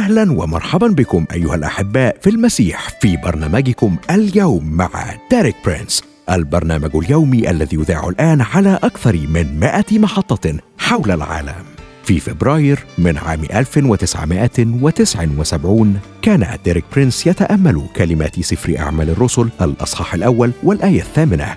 أهلا ومرحبا بكم أيها الأحباء في المسيح في برنامجكم اليوم مع ديريك برينس البرنامج اليومي الذي يذاع الآن على أكثر من 100 محطة حول العالم. في فبراير من عام 1979 كان ديريك برينس يتأمل كلمات سفر أعمال الرسل الأصحاح الأول والآية الثامنة.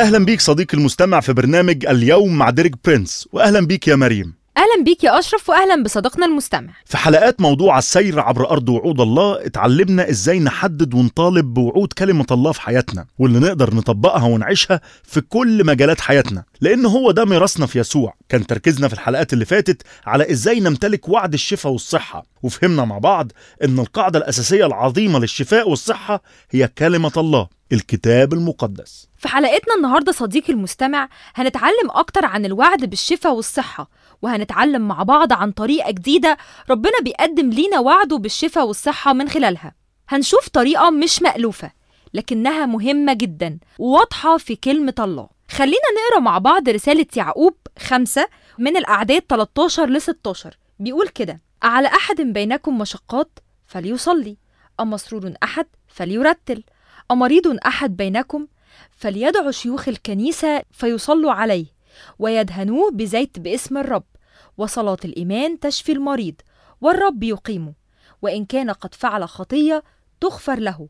أهلا بيك صديقي المستمع في برنامج اليوم مع ديريك برينس واهلا بيك يا مريم. أهلا بيك يا أشرف واهلا بصديقنا المستمع. في حلقات موضوع السير عبر أرض وعود الله اتعلمنا إزاي نحدد ونطالب بوعود كلمة الله في حياتنا واللي نقدر نطبقها ونعيشها في كل مجالات حياتنا لأن هو ده ميراثنا في يسوع. كان تركيزنا في الحلقات اللي فاتت على إزاي نمتلك وعد الشفاء والصحة وفهمنا مع بعض إن القاعدة الأساسية العظيمة للشفاء والصحة هي كلمة الله. الكتاب المقدس. في حلقتنا النهارده صديقي المستمع هنتعلم أكتر عن الوعد بالشفاء والصحة وهنتعلم مع بعض عن طريقة جديدة ربنا بيقدم لينا وعده بالشفاء والصحة من خلالها. هنشوف طريقة مش مألوفة لكنها مهمة جدا وواضحة في كلمة الله. خلينا نقرأ مع بعض رسالة يعقوب خمسة من الأعداد 13 ل 16 بيقول كده على أحد بينكم مشقات فليصلي أمسرور أحد فليرتل؟ أمريض أحد بينكم؟ فليدعو شيوخ الكنيسة فيصلوا عليه ويدهنوه بزيت باسم الرب وصلاة الإيمان تشفي المريض والرب يقيمه وإن كان قد فعل خطية تغفر له.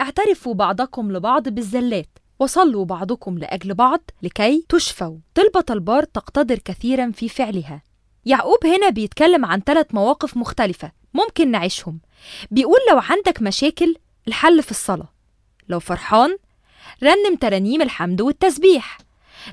اعترفوا بعضكم لبعض بالزلات وصلوا بعضكم لأجل بعض لكي تشفوا. طلبة البار تقتدر كثيرا في فعلها. يعقوب هنا بيتكلم عن ثلاث مواقف مختلفة ممكن نعيشهم. بيقول لو عندك مشاكل الحل في الصلاة. لو فرحان رنم ترانيم الحمد والتسبيح.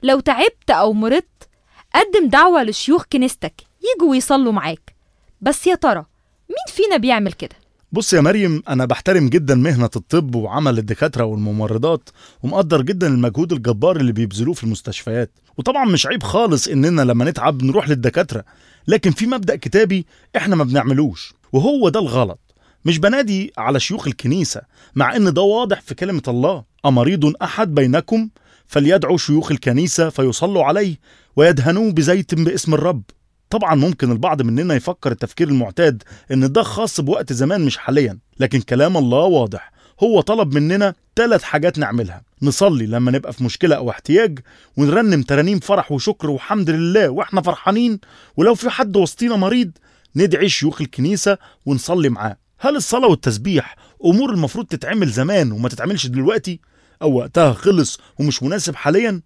لو تعبت أو مرضت قدم دعوة لشيوخ كنيستك يجوا ويصلوا معاك. بس يا ترى مين فينا بيعمل كده؟ بص يا مريم أنا بحترم جدا مهنة الطب وعمل الدكاترة والممرضات ومقدر جدا المجهود الجبار اللي بيبذلوه في المستشفيات. وطبعا مش عيب خالص إننا لما نتعب نروح للدكاترة. لكن في مبدأ كتابي إحنا ما بنعملوش وهو ده الغلط. مش بنادي على شيوخ الكنيسة مع إن ده واضح في كلمة الله أمريض أحد بينكم؟ فليدعو شيوخ الكنيسة فيصلوا عليه ويدهنوه بزيت باسم الرب. طبعا ممكن البعض مننا يفكر التفكير المعتاد إن ده خاص بوقت زمان مش حاليا لكن كلام الله واضح. هو طلب مننا ثلاث حاجات نعملها نصلي لما نبقى في مشكلة أو احتياج ونرنم ترانيم فرح وشكر وحمد لله وإحنا فرحانين ولو في حد وسطينا مريض ندعي شيوخ الكنيسة ونصلي معاه. هل الصلاة والتسبيح أمور المفروض تتعمل زمان وما تتعملش دلوقتي؟ أو وقتها خلص ومش مناسب حاليا؟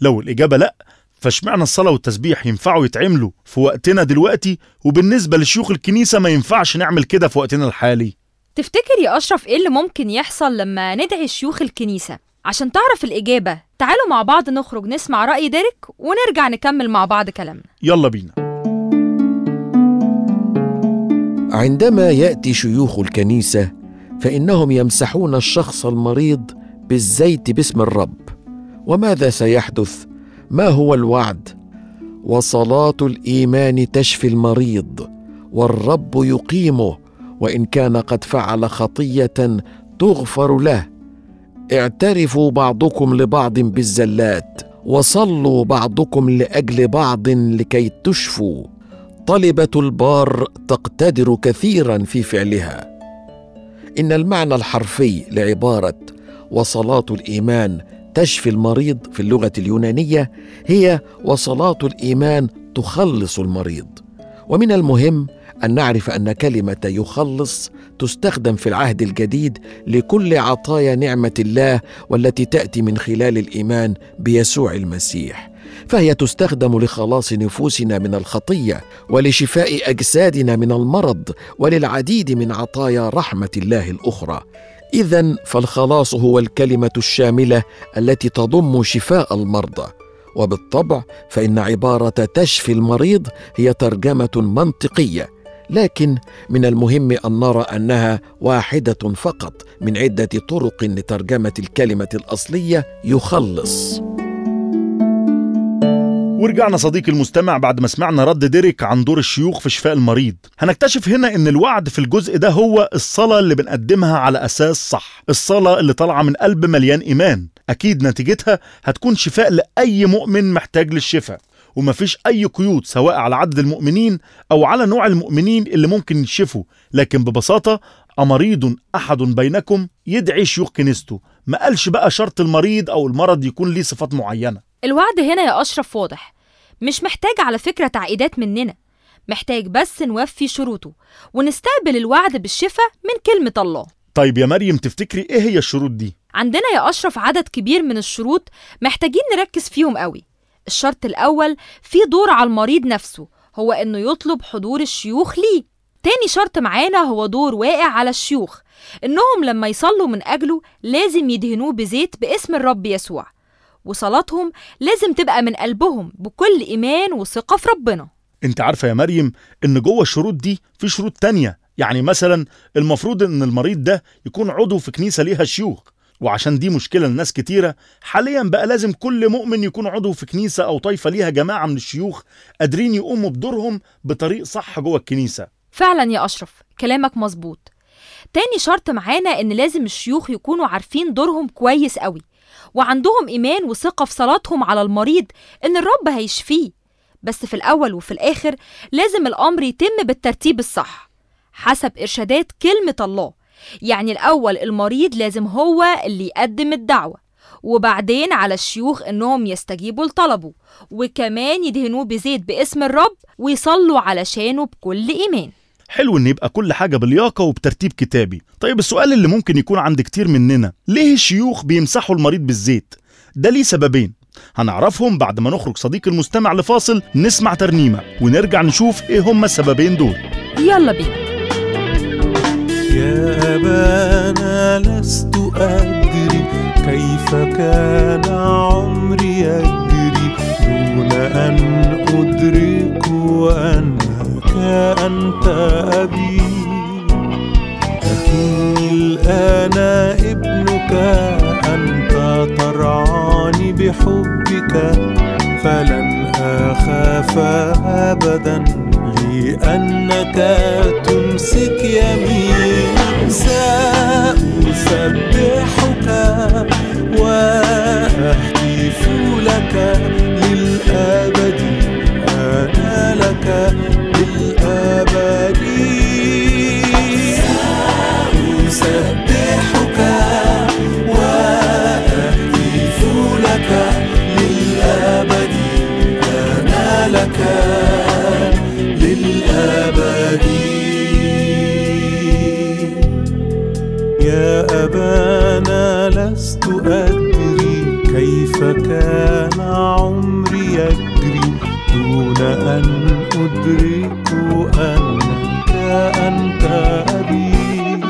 لو الإجابة لأ فاشمعنى الصلاة والتسبيح ينفعوا يتعملوا في وقتنا دلوقتي وبالنسبة لشيوخ الكنيسة ما ينفعش نعمل كده في وقتنا الحالي؟ تفتكر يا أشرف إيه اللي ممكن يحصل لما ندعي شيوخ الكنيسة؟ عشان تعرف الإجابة تعالوا مع بعض نخرج نسمع رأي ديريك ونرجع نكمل مع بعض كلامنا. يلا بينا. عندما يأتي شيوخ الكنيسة فإنهم يمسحون الشخص المريض بالزيت باسم الرب. وماذا سيحدث؟ ما هو الوعد؟ وصلاة الإيمان تشفي المريض والرب يقيمه وإن كان قد فعل خطية تغفر له. اعترفوا بعضكم لبعض بالزلات وصلوا بعضكم لأجل بعض لكي تشفوا. طلبة البار تقتدر كثيرا في فعلها. إن المعنى الحرفي لعبارة وصلاة الإيمان تشفي المريض في اللغة اليونانية هي وصلاة الإيمان تخلص المريض. ومن المهم أن نعرف أن كلمة يخلص تستخدم في العهد الجديد لكل عطايا نعمة الله والتي تأتي من خلال الإيمان بيسوع المسيح. فهي تستخدم لخلاص نفوسنا من الخطية ولشفاء أجسادنا من المرض وللعديد من عطايا رحمة الله الأخرى. اذا فالخلاص هو الكلمة الشاملة التي تضم شفاء المرضى. وبالطبع فإن عبارة تشفي المريض هي ترجمة منطقية لكن من المهم أن نرى أنها واحدة فقط من عدة طرق لترجمة الكلمة الأصلية يخلص. ورجعنا صديقي المستمع بعد ما سمعنا رد ديريك عن دور الشيوخ في شفاء المريض. هنكتشف هنا إن الوعد في الجزء ده هو الصلاة اللي بنقدمها على أساس صح. الصلاة اللي طالعة من قلب مليان إيمان. أكيد نتيجتها هتكون شفاء لأي مؤمن محتاج للشفاء. ومفيش أي قيود سواء على عدد المؤمنين أو على نوع المؤمنين اللي ممكن يشفوا. لكن ببساطة أمريض أحد بينكم يدعي شيوخ كنيسته. ما قالش بقى شرط المريض أو المرض يكون ليه صفات معينة. الوعد هنا يا أشرف واضح. مش محتاج على فكرة تعقيدات مننا. محتاج بس نوفي شروطه ونستقبل الوعد بالشفاء من كلمة الله. طيب يا مريم تفتكري إيه هي الشروط دي؟ عندنا يا أشرف عدد كبير من الشروط محتاجين نركز فيهم قوي. الشرط الأول في دور على المريض نفسه هو إنه يطلب حضور الشيوخ ليه. تاني شرط معانا هو دور واقع على الشيوخ إنهم لما يصلوا من أجله لازم يدهنوه بزيت باسم الرب يسوع. وصلاتهم لازم تبقى من قلبهم بكل إيمان وثقة في ربنا. انت عارفة يا مريم إن جوه الشروط دي في شروط تانية. يعني مثلا المفروض إن المريض ده يكون عضو في كنيسة ليها شيوخ. وعشان دي مشكلة لناس كتيرة حاليا بقى لازم كل مؤمن يكون عضو في كنيسة أو طائفة ليها جماعة من الشيوخ قادرين يقوموا بدورهم بطريق صح جوه الكنيسة. فعلا يا أشرف كلامك مظبوط. تاني شرط معانا إن لازم الشيوخ يكونوا عارفين دورهم كويس قوي. وعندهم إيمان وثقة في صلاتهم على المريض إن الرب هيشفيه. بس في الأول وفي الآخر لازم الأمر يتم بالترتيب الصح حسب إرشادات كلمة الله. يعني الأول المريض لازم هو اللي يقدم الدعوة وبعدين على الشيوخ إنهم يستجيبوا لطلبه وكمان يدهنوه بزيت باسم الرب ويصلوا علشانه بكل إيمان. حلو إن يبقى كل حاجة بلياقة وبترتيب كتابي. طيب السؤال اللي ممكن يكون عند كتير مننا ليه الشيوخ بيمسحوا المريض بالزيت؟ ده ليه سببين. هنعرفهم بعد ما نخرج صديق المستمع لفاصل نسمع ترنيمة ونرجع نشوف إيه هما السببين دول. يلا بينا. يا أبانا لست أدري كيف كان عمري يجري دون أن أدرك أنك أنت أبي. لكني الآن ابنك أنت ترعاني بحبك. فلن أخاف أبدا لأنك تمسك يميني يا أبانا لست أدري كيف كان عمري يجري دون أن أدرك أنك أنت أبي.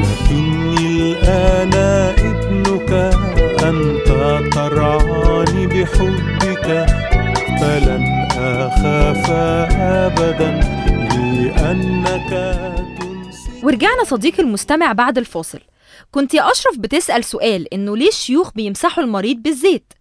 لكني الآن ابنك أنت ترعاني بحبك فلن أخاف أبدا لأنك ورجعنا صديقي المستمع بعد الفاصل. كنت يا أشرف بتسأل سؤال إنه ليه الشيوخ بيمسحوا المريض بالزيت؟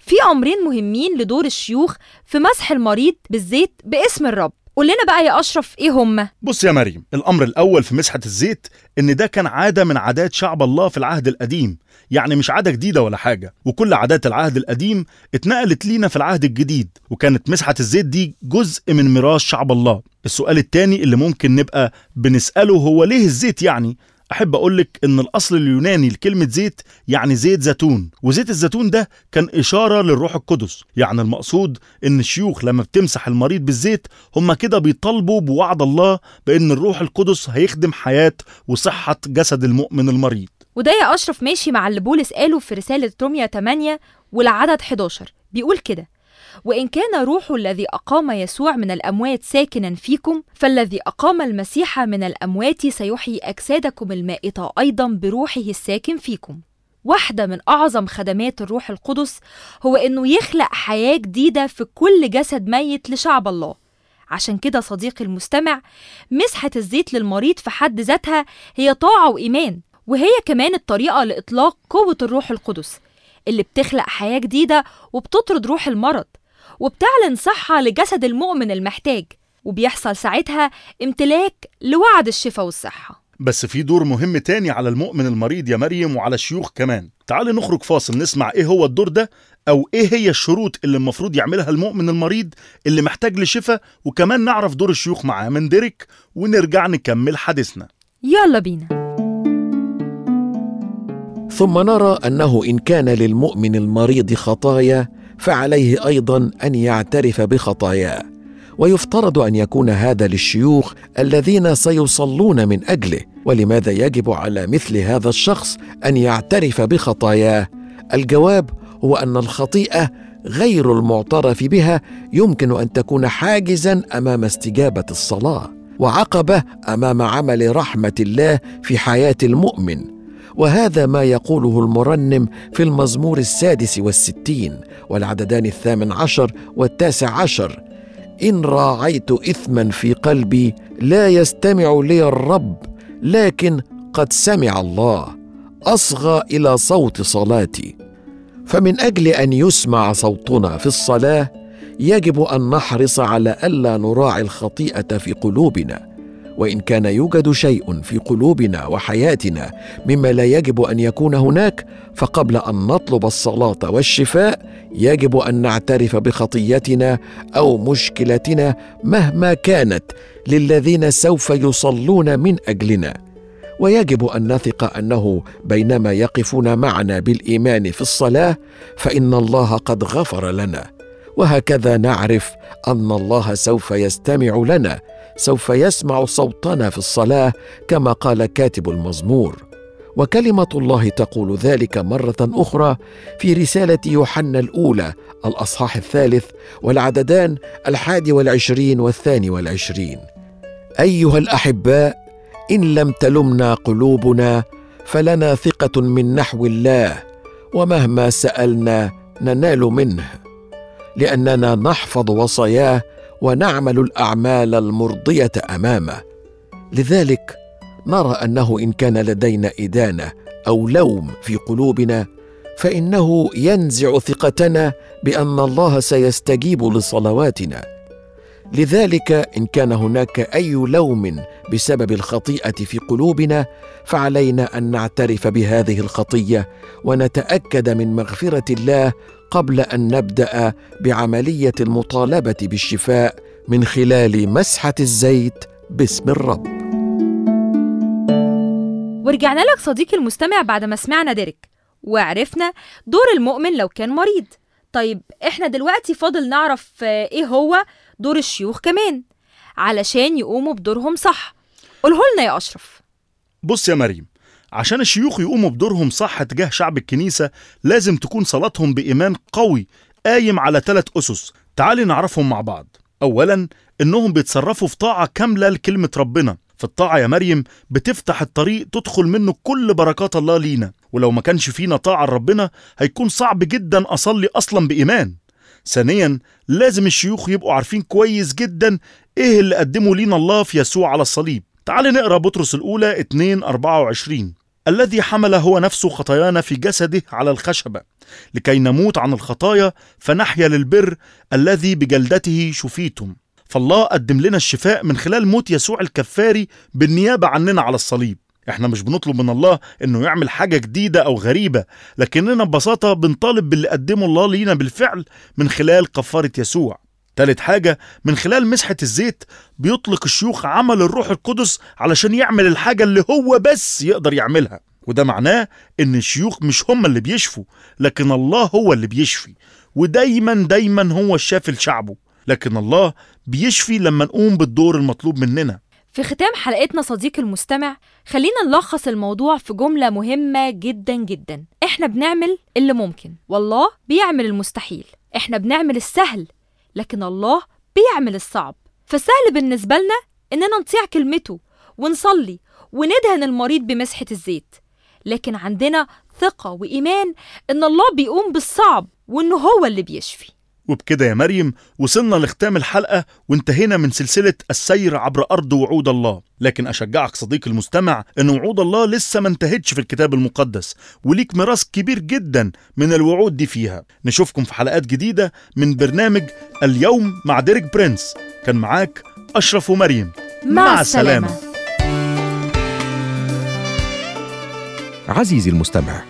في أمرين مهمين لدور الشيوخ في مسح المريض بالزيت باسم الرب. قول لنا بقى يا أشرف إيه هما بص يا مريم الأمر الأول في مسحة الزيت إن ده كان عادة من عادات شعب الله في العهد القديم. يعني مش عادة جديدة ولا حاجة وكل عادات العهد القديم اتنقلت لينا في العهد الجديد وكانت مسحة الزيت دي جزء من ميراث شعب الله. السؤال التاني اللي ممكن نبقى بنسأله هو ليه الزيت يعني؟ أحب أقولك إن الأصل اليوناني لكلمة زيت يعني زيت زيتون وزيت الزيتون ده كان إشارة للروح القدس. يعني المقصود إن الشيوخ لما بتمسح المريض بالزيت هم كده بيطالبوا بوعد الله بإن الروح القدس هيخدم حياة وصحة جسد المؤمن المريض. وده يا أشرف ماشي مع اللي بولس قاله في رسالة روميا 8 والعدد 11 بيقول كده وإن كان روح الذي أقام يسوع من الأموات ساكنا فيكم فالذي أقام المسيح من الأموات سيحيي أجسادكم المائتة أيضا بروحه الساكن فيكم. واحدة من أعظم خدمات الروح القدس هو إنه يخلق حياة جديدة في كل جسد ميت لشعب الله. عشان كده صديقي المستمع مسحة الزيت للمريض في حد ذاتها هي طاعة وإيمان. وهي كمان الطريقة لإطلاق قوة الروح القدس اللي بتخلق حياة جديدة وبتطرد روح المرض وبتعلن صحة لجسد المؤمن المحتاج وبيحصل ساعتها امتلاك لوعد الشفاء والصحة. بس في دور مهم تاني على المؤمن المريض يا مريم وعلى الشيوخ كمان. تعالي نخرج فاصل نسمع إيه هو الدور ده أو إيه هي الشروط اللي المفروض يعملها المؤمن المريض اللي محتاج لشفاء وكمان نعرف دور الشيوخ معاه. من ديريك ونرجع نكمل حديثنا. يلا بينا. ثم نرى أنه إن كان للمؤمن المريض خطايا فعليه أيضا أن يعترف بخطاياه. ويفترض أن يكون هذا للشيوخ الذين سيصلون من أجله. ولماذا يجب على مثل هذا الشخص أن يعترف بخطاياه؟ الجواب هو أن الخطيئة غير المعترف بها يمكن أن تكون حاجزا أمام استجابة الصلاة وعقبة أمام عمل رحمة الله في حياة المؤمن. وهذا ما يقوله المرنم في المزمور السادس والستين والعددان الثامن عشر والتاسع عشر. إن راعيت اثما في قلبي لا يستمع لي الرب لكن قد سمع الله أصغى إلى صوت صلاتي. فمن أجل أن يسمع صوتنا في الصلاة يجب أن نحرص على ألا نراعي الخطيئة في قلوبنا. وإن كان يوجد شيء في قلوبنا وحياتنا مما لا يجب أن يكون هناك فقبل أن نطلب الصلاة والشفاء يجب أن نعترف بخطيتنا أو مشكلتنا مهما كانت للذين سوف يصلون من أجلنا. ويجب أن نثق أنه بينما يقفون معنا بالإيمان في الصلاة فإن الله قد غفر لنا. وهكذا نعرف أن الله سوف يستمع لنا سوف يسمع صوتنا في الصلاة كما قال كاتب المزمور. وكلمة الله تقول ذلك مرة أخرى في رسالة يوحنا الأولى الأصحاح الثالث والعددان الحادي والعشرين والثاني والعشرين. أيها الأحباء إن لم تلمنا قلوبنا فلنا ثقة من نحو الله ومهما سألنا ننال منه. لأننا نحفظ وصاياه ونعمل الأعمال المرضية أمامه. لذلك نرى أنه إن كان لدينا إدانة أو لوم في قلوبنا فإنه ينزع ثقتنا بأن الله سيستجيب لصلواتنا. لذلك إن كان هناك أي لوم بسبب الخطيئة في قلوبنا فعلينا أن نعترف بهذه الخطية ونتأكد من مغفرة الله قبل أن نبدأ بعملية المطالبة بالشفاء من خلال مسحة الزيت باسم الرب. ورجعنا لك صديقي المستمع بعد ما سمعنا ديريك وعرفنا دور المؤمن لو كان مريض. طيب إحنا دلوقتي فاضل نعرف آه، إيه هو دور الشيوخ كمان علشان يقوموا بدورهم صح. قوله لنا يا أشرف. بص يا مريم عشان الشيوخ يقوموا بدورهم صح تجاه شعب الكنيسة لازم تكون صلاتهم بإيمان قوي قايم على ثلاث أسس. تعالي نعرفهم مع بعض. أولا إنهم بيتصرفوا في طاعة كاملة لكلمة ربنا. في الطاعة يا مريم بتفتح الطريق تدخل منه كل بركات الله لينا. ولو ما كانش فينا طاعة لربنا هيكون صعب جدا أصلي أصلا بإيمان. ثانيا لازم الشيوخ يبقوا عارفين كويس جدا إيه اللي قدمه لينا الله في يسوع على الصليب. تعال نقرأ بطرس الأولى 2 24 الذي حمل هو نفسه خطايانا في جسده على الخشبة لكي نموت عن الخطايا فنحيا للبر الذي بجلدته شفيتم. فالله قدم لنا الشفاء من خلال موت يسوع الكفاري بالنيابة عننا على الصليب. إحنا مش بنطلب من الله إنه يعمل حاجة جديدة أو غريبة لكننا ببساطة بنطالب باللي قدمه الله لينا بالفعل من خلال كفارة يسوع. تالت حاجة من خلال مسحة الزيت بيطلق الشيوخ عمل الروح القدس علشان يعمل الحاجة اللي هو بس يقدر يعملها. وده معناه إن الشيوخ مش هم اللي بيشفوا لكن الله هو اللي بيشفي. ودايما دايما هو الشافي لشعبه لكن الله بيشفي لما نقوم بالدور المطلوب مننا. في ختام حلقتنا صديقي المستمع خلينا نلخص الموضوع في جملة مهمة جدا جدا. إحنا بنعمل اللي ممكن والله بيعمل المستحيل. إحنا بنعمل السهل لكن الله بيعمل الصعب. فالسهل بالنسبة لنا إننا نطيع كلمته ونصلي وندهن المريض بمسحة الزيت. لكن عندنا ثقة وإيمان إن الله بيقوم بالصعب وإنه هو اللي بيشفي. وبكده يا مريم وصلنا لختام الحلقة وانتهينا من سلسلة السير عبر أرض وعود الله. لكن أشجعك صديقي المستمع أن وعود الله لسه ما انتهتش في الكتاب المقدس وليك ميراث كبير جدا من الوعود دي فيها. نشوفكم في حلقات جديدة من برنامج اليوم مع ديريك برنس كان معاك أشرف ومريم. مع السلامة. عزيزي المستمع